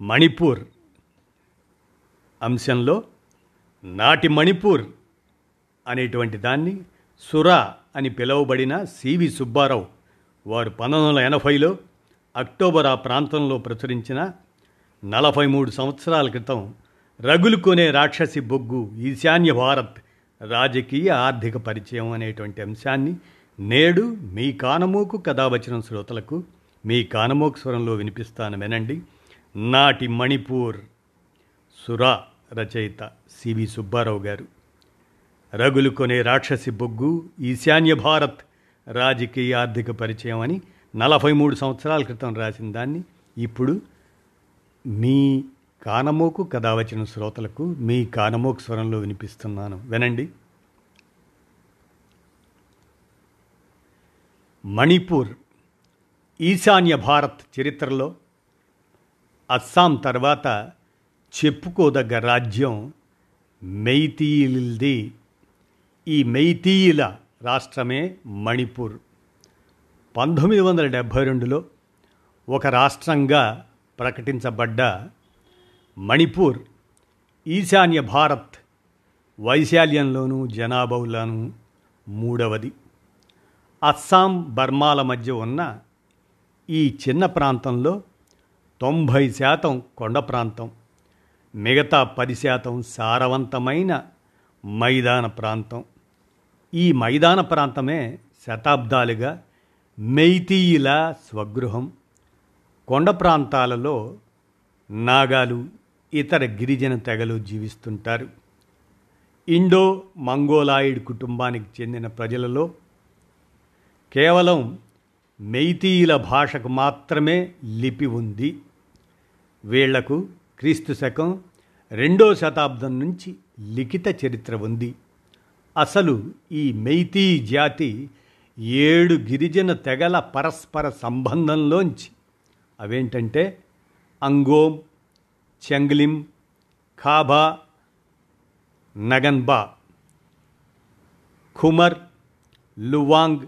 మణిపూర్ అంశంలో నాటి మణిపూర్ అనేటువంటి దాన్ని సురా అని పిలువబడిన సివి సుబ్బారావు వారు పంతొమ్మిది వందల ఎనభైలో అక్టోబర్ ఆ ప్రాంతంలో ప్రచురించిన నలభై మూడు సంవత్సరాల క్రితం రగులు కొనే రాక్షసి బొగ్గు ఈశాన్య భారత్ రాజకీయ ఆర్థిక పరిచయం అనేటువంటి అంశాన్ని నేడు మీ కానమోకు కథావచనం శ్రోతలకు మీ కానమోకు స్వరంలో వినిపిస్తాను వినండి. నాటి మణిపూర్. సురా రచయిత సివి సుబ్బారావు గారు. రగులు కొనే రాక్షసి బొగ్గు ఈశాన్య భారత్ రాజకీయ ఆర్థిక పరిచయం అని నలభై మూడు సంవత్సరాల క్రితం రాసిన దాన్ని ఇప్పుడు మీ కానమోకు కథ వచ్చిన శ్రోతలకు మీ కానమోకు స్వరంలో వినిపిస్తున్నాను. వినండి. మణిపూర్ ఈశాన్య భారత్ చరిత్రలో అస్సాం తర్వాత చెప్పుకోదగ్గ రాజ్యం మెయితీయులది ఈ మెయితీయుల రాష్ట్రమే మణిపూర్. పంతొమ్మిది వందల డెబ్భై రెండులో ఒక రాష్ట్రంగా ప్రకటించబడ్డ మణిపూర్ ఈశాన్య భారత్ వైశాల్యంలోనూ జనాభాలోనూ మూడవది. అస్సాం బర్మాల మధ్య ఉన్న ఈ చిన్న ప్రాంతంలో తొంభై శాతం కొండ ప్రాంతం. మిగతా పది శాతం సారవంతమైన మైదాన ప్రాంతం. ఈ మైదాన ప్రాంతమే శతాబ్దాలుగా మెయితీయుల స్వగృహం. కొండ ప్రాంతాలలో నాగాలు ఇతర గిరిజన తెగలు జీవిస్తుంటారు. ఇండో మంగోలాయిడ్ కుటుంబానికి చెందిన ప్రజలలో కేవలం మెయితీయుల భాషకు మాత్రమే లిపి ఉంది. వీళ్ళకు క్రీస్తు శకం రెండో శతాబ్దం నుంచి లిఖిత చరిత్ర ఉంది. అసలు ఈ మెయితీ జాతి ఏడు గిరిజన తెగల పరస్పర సంబంధంలోంచి అవేంటంటే అంగోం చెంగ్లిం ఖాబా నగన్బా ఖుమర్ లువాంగ్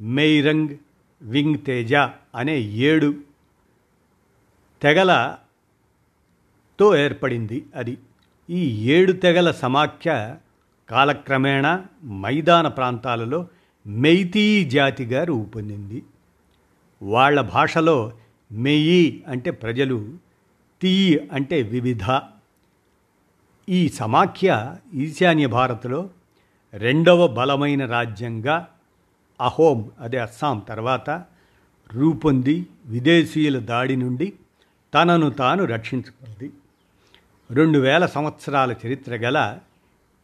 మెయిరంగ్ వింగ్ తేజ అనే ఏడు తెగల తో ఏర్పడింది అది. ఈ ఏడు తెగల సమాఖ్య కాలక్రమేణా మైదాన ప్రాంతాలలో మెయితీ జాతిగా రూపొందింది వాళ్ళ భాషలో మెయి అంటే ప్రజలు తీయి అంటే వివిధ. ఈ సమాఖ్య ఈశాన్య భారత్లో రెండవ బలమైన రాజ్యంగా అహోం అదే అస్సాం తర్వాత రూపొంది విదేశీయుల దాడి నుండి తనను తాను రక్షించుకుంది. రెండు వేల సంవత్సరాల చరిత్ర గల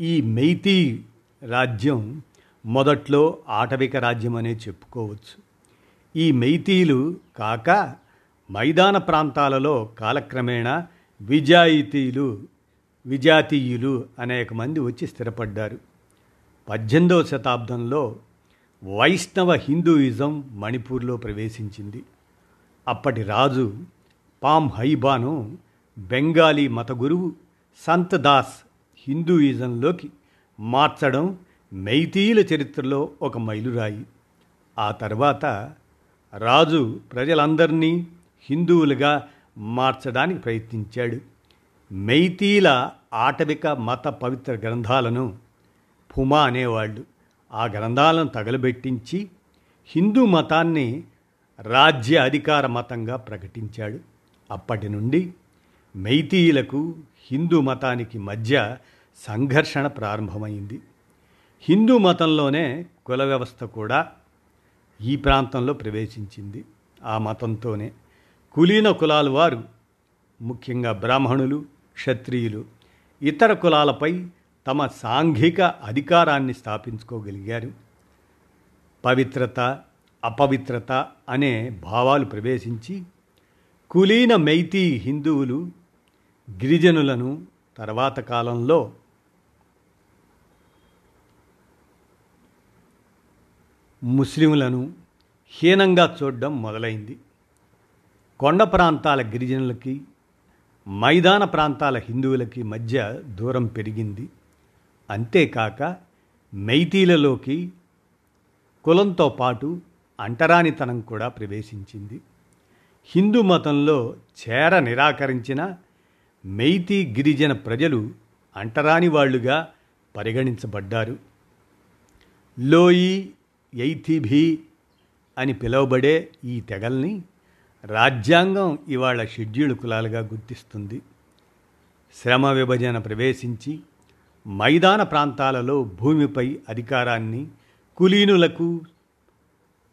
ఈ మెయితీ రాజ్యం మొదట్లో ఆటవిక రాజ్యం అనే చెప్పుకోవచ్చు. ఈ మెయితీలు కాక మైదాన ప్రాంతాలలో కాలక్రమేణా విజాయితీలు విజాతీయులు అనేక మంది వచ్చి స్థిరపడ్డారు. పద్దెనిమిదవ శతాబ్దంలో వైష్ణవ హిందూయిజం మణిపూర్లో ప్రవేశించింది. అప్పటి రాజు పామ్ హైబాను బెంగాలీ మత గురువు సంత్ దాస్ హిందూయిజంలోకి మార్చడం మైతీయుల చరిత్రలో ఒక మైలురాయి. ఆ తర్వాత రాజు ప్రజలందరినీ హిందువులుగా మార్చడానికి ప్రయత్నించాడు. మైతీల ఆటవిక మత పవిత్ర గ్రంథాలను పుమా అనేవాళ్ళు ఆ గ్రంథాలను తగలబెట్టించి హిందూ మతాన్ని రాజ్య అధికార మతంగా ప్రకటించాడు. అప్పటి నుండి మైతీయులకు హిందూ మతానికి మధ్య సంఘర్షణ ప్రారంభమైంది. హిందూ మతంలోనే కుల వ్యవస్థ కూడా ఈ ప్రాంతంలో ప్రవేశించింది. ఆ మతంతోనే కులీన కులాల వారు ముఖ్యంగా బ్రాహ్మణులు క్షత్రియులు ఇతర కులాలపై తమ సాంఘిక అధికారాన్ని స్థాపించుకోగలిగారు. పవిత్రత అపవిత్రత అనే భావాలు ప్రవేశించి కులీన మైతీ హిందువులు గిరిజనులను తర్వాత కాలంలో ముస్లింలను హీనంగా చూడడం మొదలైంది. కొండ ప్రాంతాల గిరిజనులకి మైదాన ప్రాంతాల హిందువులకి మధ్య దూరం పెరిగింది. అంతేకాక మైతీలలోకి కులంతో పాటు అంటరానితనం కూడా ప్రవేశించింది. హిందూ మతంలో చేర నిరాకరించిన మెయితీ గిరిజన ప్రజలు అంటరాని వాళ్ళుగా పరిగణించబడ్డారు. లోయి ఎయిథిభి అని పిలువబడే ఈ తెగల్ని రాజ్యాంగం ఇవాళ షెడ్యూల్ కులాలుగా గుర్తిస్తుంది. శ్రమ విభజన ప్రవేశించి మైదాన ప్రాంతాలలో భూమిపై అధికారాన్ని కులీనులకు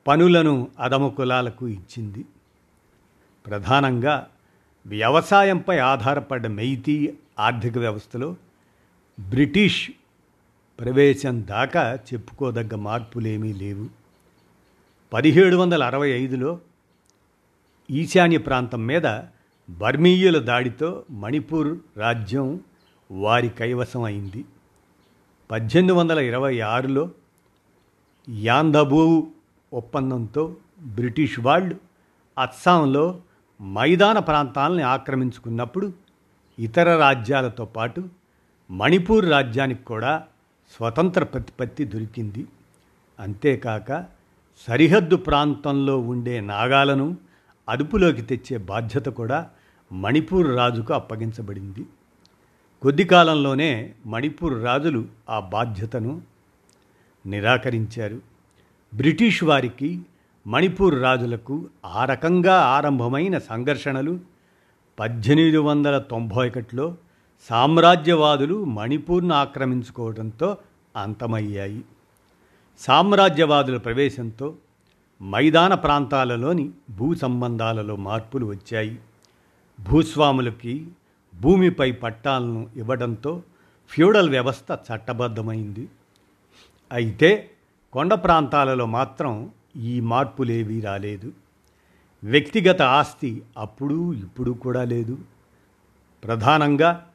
పనులను అదమ కులాలకు ఇచ్చింది. ప్రధానంగా వ్యవసాయంపై ఆధారపడ్డ మెయితీ ఆర్థిక వ్యవస్థలో బ్రిటిష్ ప్రవేశం దాకా చెప్పుకోదగ్గ మార్పులేమీ లేవు. పదిహేడు వందల అరవై ఐదులో ఈశాన్య ప్రాంతం మీద బర్మీయుల దాడితో మణిపూర్ రాజ్యం వారి కైవసం అయింది. పద్దెనిమిది వందల ఇరవై ఆరులో యాందబూ ఒప్పందంతో బ్రిటిష్ వాళ్ళు అస్సాంలో మైదాన ప్రాంతాలని ఆక్రమించుకున్నప్పుడు ఇతర రాజ్యాలతో పాటు మణిపూర్ రాజ్యానికి కూడా స్వతంత్ర ప్రతిపత్తి దొరికింది. అంతేకాక సరిహద్దు ప్రాంతంలో ఉండే నాగాలను అదుపులోకి తెచ్చే బాధ్యత కూడా మణిపూర్ రాజుకు అప్పగించబడింది. కొద్ది కాలంలోనే మణిపూర్ రాజులు ఆ బాధ్యతను నిరాకరించారు. బ్రిటిష్ వారికి మణిపూర్ రాజులకు ఆ రకంగా ఆరంభమైన సంఘర్షణలు పద్దెనిమిది వందల తొంభై ఒకటిలో సామ్రాజ్యవాదులు మణిపూర్ను ఆక్రమించుకోవడంతో అంతమయ్యాయి. సామ్రాజ్యవాదుల ప్రవేశంతో మైదాన ప్రాంతాలలోని భూ సంబంధాలలో మార్పులు వచ్చాయి. భూస్వాములకి భూమిపై పట్టాలను ఇవ్వడంతో ఫ్యూడల్ వ్యవస్థ చట్టబద్ధమైంది. అయితే కొండ ప్రాంతాలలో మాత్రం ఈ మార్పులేవీ రాలేదు వ్యక్తిగత ఆస్తి అప్పుడు ఇప్పుడు కూడా లేదు. ప్రధానంగా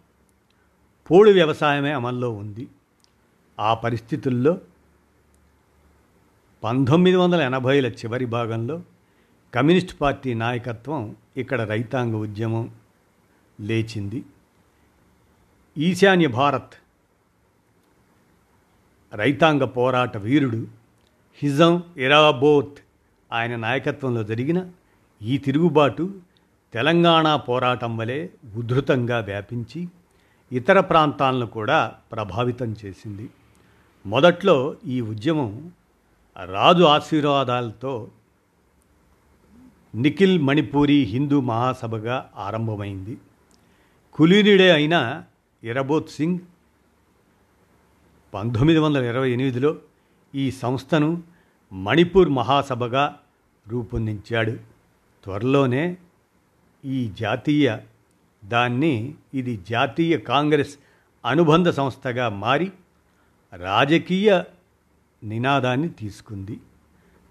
పోడు వ్యవసాయమే అమల్లో ఉంది. ఆ పరిస్థితుల్లో పంతొమ్మిది వందల ఎనభైల చివరి భాగంలో కమ్యూనిస్ట్ పార్టీ నాయకత్వం ఇక్కడ రైతాంగ ఉద్యమం లేచింది. ఈశాన్య భారత్ రైతాంగ పోరాట వీరుడు హిజం ఇరాబోత్ ఆయన నాయకత్వంలో జరిగిన ఈ తిరుగుబాటు తెలంగాణ పోరాటం వలె ఉధృతంగా వ్యాపించి ఇతర ప్రాంతాలను కూడా ప్రభావితం చేసింది. మొదట్లో ఈ ఉద్యమం రాజు ఆశీర్వాదాలతో నిఖిల్ మణిపూరి హిందూ మహాసభగా ఆరంభమైంది. కులీనుడే అయిన ఇరబోత్ సింగ్ పంతొమ్మిది వందల ఇరవై ఎనిమిదిలో ఈ సంస్థను మణిపూర్ మహాసభగా రూపొందించాడు. త్వరలోనే ఈ జాతీయ దాన్ని ఇది జాతీయ కాంగ్రెస్ అనుబంధ సంస్థగా మారి రాజకీయ నినాదాన్ని తీసుకుంది.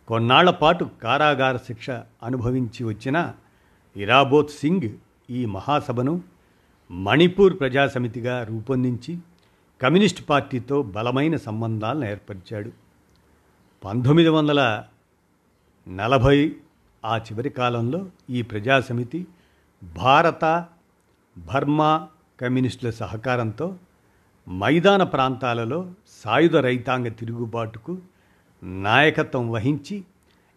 కొన్నాళ్ళ పాటు కారాగార శిక్ష అనుభవించి వచ్చిన ఇరాబోత్ సింగ్ ఈ మహాసభను మణిపూర్ ప్రజాసమితిగా రూపొందించి కమ్యూనిస్ట్ పార్టీతో బలమైన సంబంధాలను ఏర్పరిచాడు. పంతొమ్మిది వందల నలభై ఆ చివరి కాలంలో ఈ ప్రజాసమితి భారత బర్మా కమ్యూనిస్టుల సహకారంతో మైదాన ప్రాంతాలలో సాయుధ రైతాంగ తిరుగుబాటుకు నాయకత్వం వహించి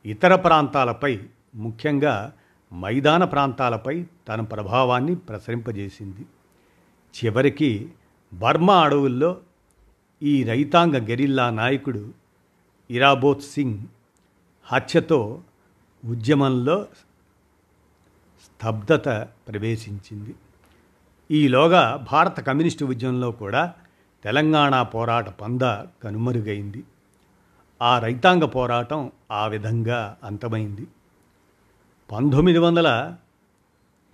ఇతర ప్రాంతాలపై ముఖ్యంగా మైదాన ప్రాంతాలపై తన ప్రభావాన్ని ప్రసరింపజేసింది. చివరికి బర్మా అడవుల్లో ఈ రైతాంగ గెరిల్లా నాయకుడు ఇరాబోత్ సింగ్ హత్యతో ఉద్యమంలో స్తబ్దత ప్రవేశించింది. ఈలోగా భారత కమ్యూనిస్టు ఉద్యమంలో కూడా తెలంగాణ పోరాట పంద కనుమరుగైంది. ఆ రైతాంగ పోరాటం ఆ విధంగా అంతమైంది. పంతొమ్మిది వందల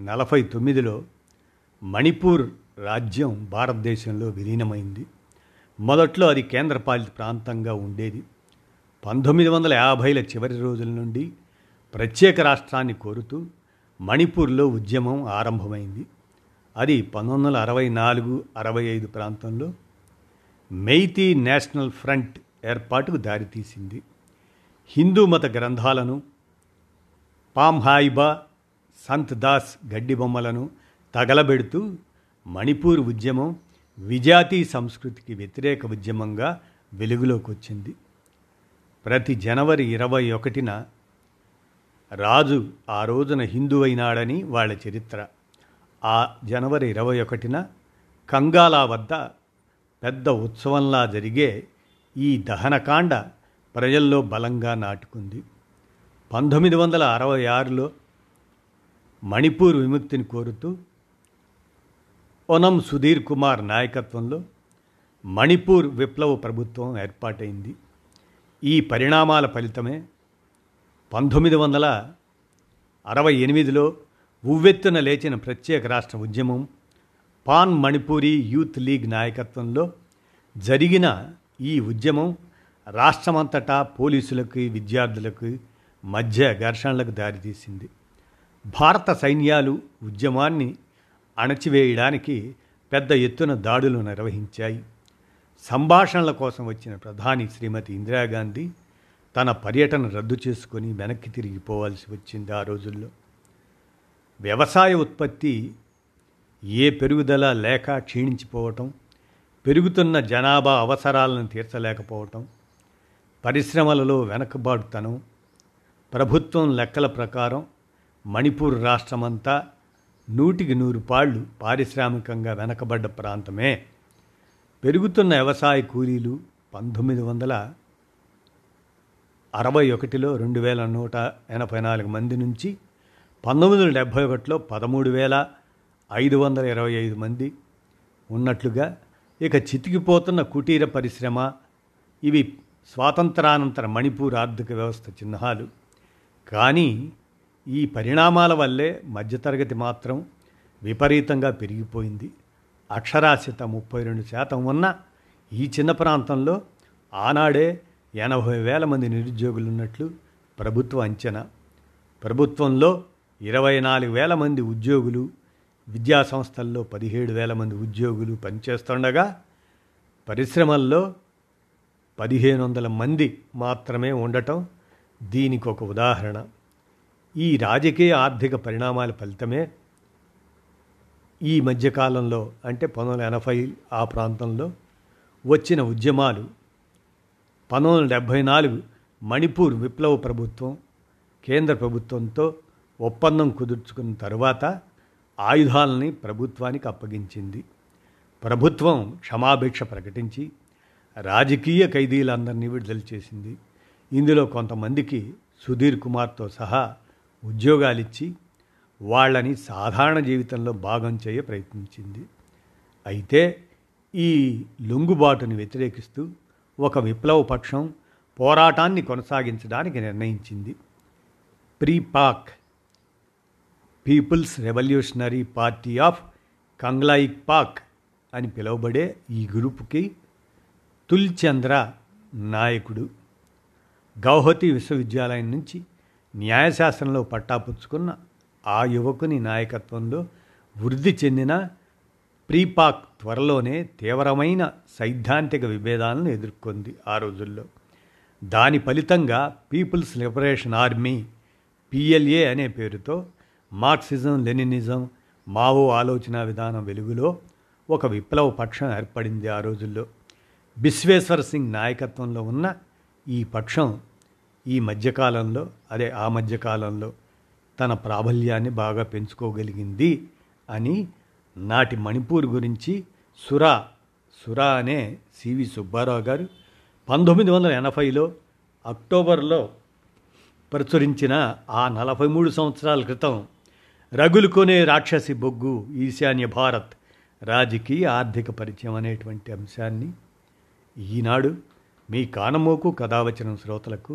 నలభై తొమ్మిదిలో మణిపూర్ రాజ్యం భారతదేశంలో విలీనమైంది. మొదట్లో అది కేంద్రపాలిత ప్రాంతంగా ఉండేది. పంతొమ్మిది వందల యాభైల చివరి రోజుల నుండి ప్రత్యేక రాష్ట్రాన్ని కోరుతూ మణిపూర్లో ఉద్యమం ఆరంభమైంది. అది పంతొమ్మిది వందల అరవై నాలుగు అరవై ఐదు ప్రాంతంలో మెయితీ నేషనల్ ఫ్రంట్ ఏర్పాటుకు దారితీసింది. హిందూ మత గ్రంథాలను పామ్హాయిబా సంత్ దాస్ గడ్డి బొమ్మలను తగలబెడుతూ మణిపూర్ ఉద్యమం విజాతీ సంస్కృతికి వ్యతిరేక ఉద్యమంగా వెలుగులోకి వచ్చింది. ప్రతి జనవరి ఇరవై ఒకటిన రాజు ఆ రోజున హిందూ అయినాడని వాళ్ళ చరిత్ర. ఆ జనవరి ఇరవై ఒకటిన కంగాలా వద్ద పెద్ద ఉత్సవంలా జరిగే ఈ దహనకాండ ప్రజల్లో బలంగా నాటుకుంది. పంతొమ్మిది వందల అరవై ఆరులో మణిపూర్ విముక్తిని కోరుతూ ఒనం సుధీర్ కుమార్ నాయకత్వంలో మణిపూర్ విప్లవ ప్రభుత్వం ఏర్పాటైంది. ఈ పరిణామాల ఫలితమే. పంతొమ్మిది వందల అరవై ఎనిమిదిలో ఉవ్వెత్తున లేచిన ప్రత్యేక రాష్ట్ర ఉద్యమం పాన్ మణిపూరి యూత్ లీగ్ నాయకత్వంలో జరిగిన ఈ ఉద్యమం రాష్ట్రమంతటా పోలీసులకు విద్యార్థులకు మధ్య ఘర్షణలకు దారితీసింది. భారత సైన్యాలు ఉద్యమాన్ని అణచివేయడానికి పెద్ద ఎత్తున దాడులు నిర్వహించాయి. సంభాషణల కోసం వచ్చిన ప్రధాని శ్రీమతి ఇందిరాగాంధీ తన పర్యటన రద్దు చేసుకొని వెనక్కి తిరిగిపోవాల్సి వచ్చింది ఆ రోజుల్లో. వ్యవసాయ ఉత్పత్తి ఏ పెరుగుదల లేక క్షీణించిపోవటం పెరుగుతున్న జనాభా అవసరాలను తీర్చలేకపోవటం పరిశ్రమలలో వెనకబాటుతనం ప్రభుత్వం లెక్కల ప్రకారం మణిపూర్ రాష్ట్రమంతా నూటికి నూరు పాళ్ళు పారిశ్రామికంగా వెనకబడ్డ ప్రాంతమే. పెరుగుతున్న వ్యవసాయ కూలీలు పంతొమ్మిది వందల అరవై ఒకటిలో రెండు వేల నూట ఎనభై నాలుగు మంది నుంచి పంతొమ్మిది వందల డెబ్భై ఒకటిలో పదమూడు వేల ఐదు వందల ఇరవై ఐదు మంది ఉన్నట్లుగా ఇక చితికిపోతున్న కుటీర పరిశ్రమ ఇవి స్వాతంత్రానంతర మణిపూర్ ఆర్థిక వ్యవస్థ చిహ్నాలు. కానీ ఈ పరిణామాల వల్లే మధ్యతరగతి మాత్రం విపరీతంగా పెరిగిపోయింది. అక్షరాస్యత ముప్పై రెండు శాతం ఉన్న ఈ చిన్న ప్రాంతంలో ఆనాడే ఎనభై వేల మంది నిరుద్యోగులు ఉన్నట్లు ప్రభుత్వ అంచనా. ప్రభుత్వంలో ఇరవై నాలుగు వేల మంది ఉద్యోగులు విద్యా సంస్థల్లో పదిహేడు వేల మంది ఉద్యోగులు పనిచేస్తుండగా పరిశ్రమల్లో పదిహేను వందల మంది మాత్రమే ఉండటం దీనికి ఒక ఉదాహరణ. ఈ రాజకీయ ఆర్థిక పరిణామాల ఫలితమే ఈ మధ్యకాలంలో అంటే పంతొమ్మిది ఎనభై ఆ ప్రాంతంలో వచ్చిన ఉద్యమాలు పంతొమ్మిది వందల డెబ్భై నాలుగు మణిపూర్ విప్లవ ప్రభుత్వం కేంద్ర ప్రభుత్వంతో ఒప్పందం కుదుర్చుకున్న తరువాత ఆయుధాలని ప్రభుత్వానికి అప్పగించింది. ప్రభుత్వం క్షమాభిక్ష ప్రకటించి రాజకీయ ఖైదీలందరినీ విడుదల చేసింది. ఇందులో కొంతమందికి సుధీర్ కుమార్తో సహా ఉద్యోగాలిచ్చి వాళ్ళని సాధారణ జీవితంలో భాగం చేయ ప్రయత్నించింది. అయితే ఈ లొంగుబాటుని వ్యతిరేకిస్తూ ఒక విప్లవ పక్షం పోరాటాన్ని కొనసాగించడానికి నిర్ణయించింది. PREPAK people's revolutionary party of Kangleipak అని పిలువబడే ఈ గ్రూపుకి తుల్చంద్ర నాయకుడు గౌహతి విశ్వవిద్యాలయం నుంచి న్యాయశాస్త్రంలో పట్టాపుచ్చుకున్న ఆ యువకుని నాయకత్వంలో వృద్ధి చెందిన ప్రీపాక్ త్వరలోనే తీవ్రమైన సైద్ధాంతిక విభేదాలను ఎదుర్కొంది ఆ రోజుల్లో. దాని ఫలితంగా పీపుల్స్ లిబరేషన్ ఆర్మీ పిఎల్ఏ అనే పేరుతో మార్క్సిజం లెనినిజం మావో ఆలోచన విధానం వెలుగులో ఒక విప్లవ పక్షం ఏర్పడింది ఆ రోజుల్లో. బిశ్వేశ్వర్ సింగ్ నాయకత్వంలో ఉన్న ఈ పక్షం ఈ మధ్యకాలంలో అదే ఆ మధ్యకాలంలో తన ప్రాబల్యాన్ని బాగా పెంచుకోగలిగింది అని నాటి మణిపూర్ గురించి సురా సురా అనే సివి సుబ్బారావు గారు పంతొమ్మిది వందల ఎనభైలో అక్టోబర్లో ప్రచురించిన ఆ నలభై మూడు సంవత్సరాల క్రితం రగులుకొనే రాక్షసి బొగ్గు ఈశాన్య భారత్ రాజకీయ ఆర్థిక పరిచయం అనేటువంటి అంశాన్ని ఈనాడు మీ కానమోకు కథావచనం శ్రోతలకు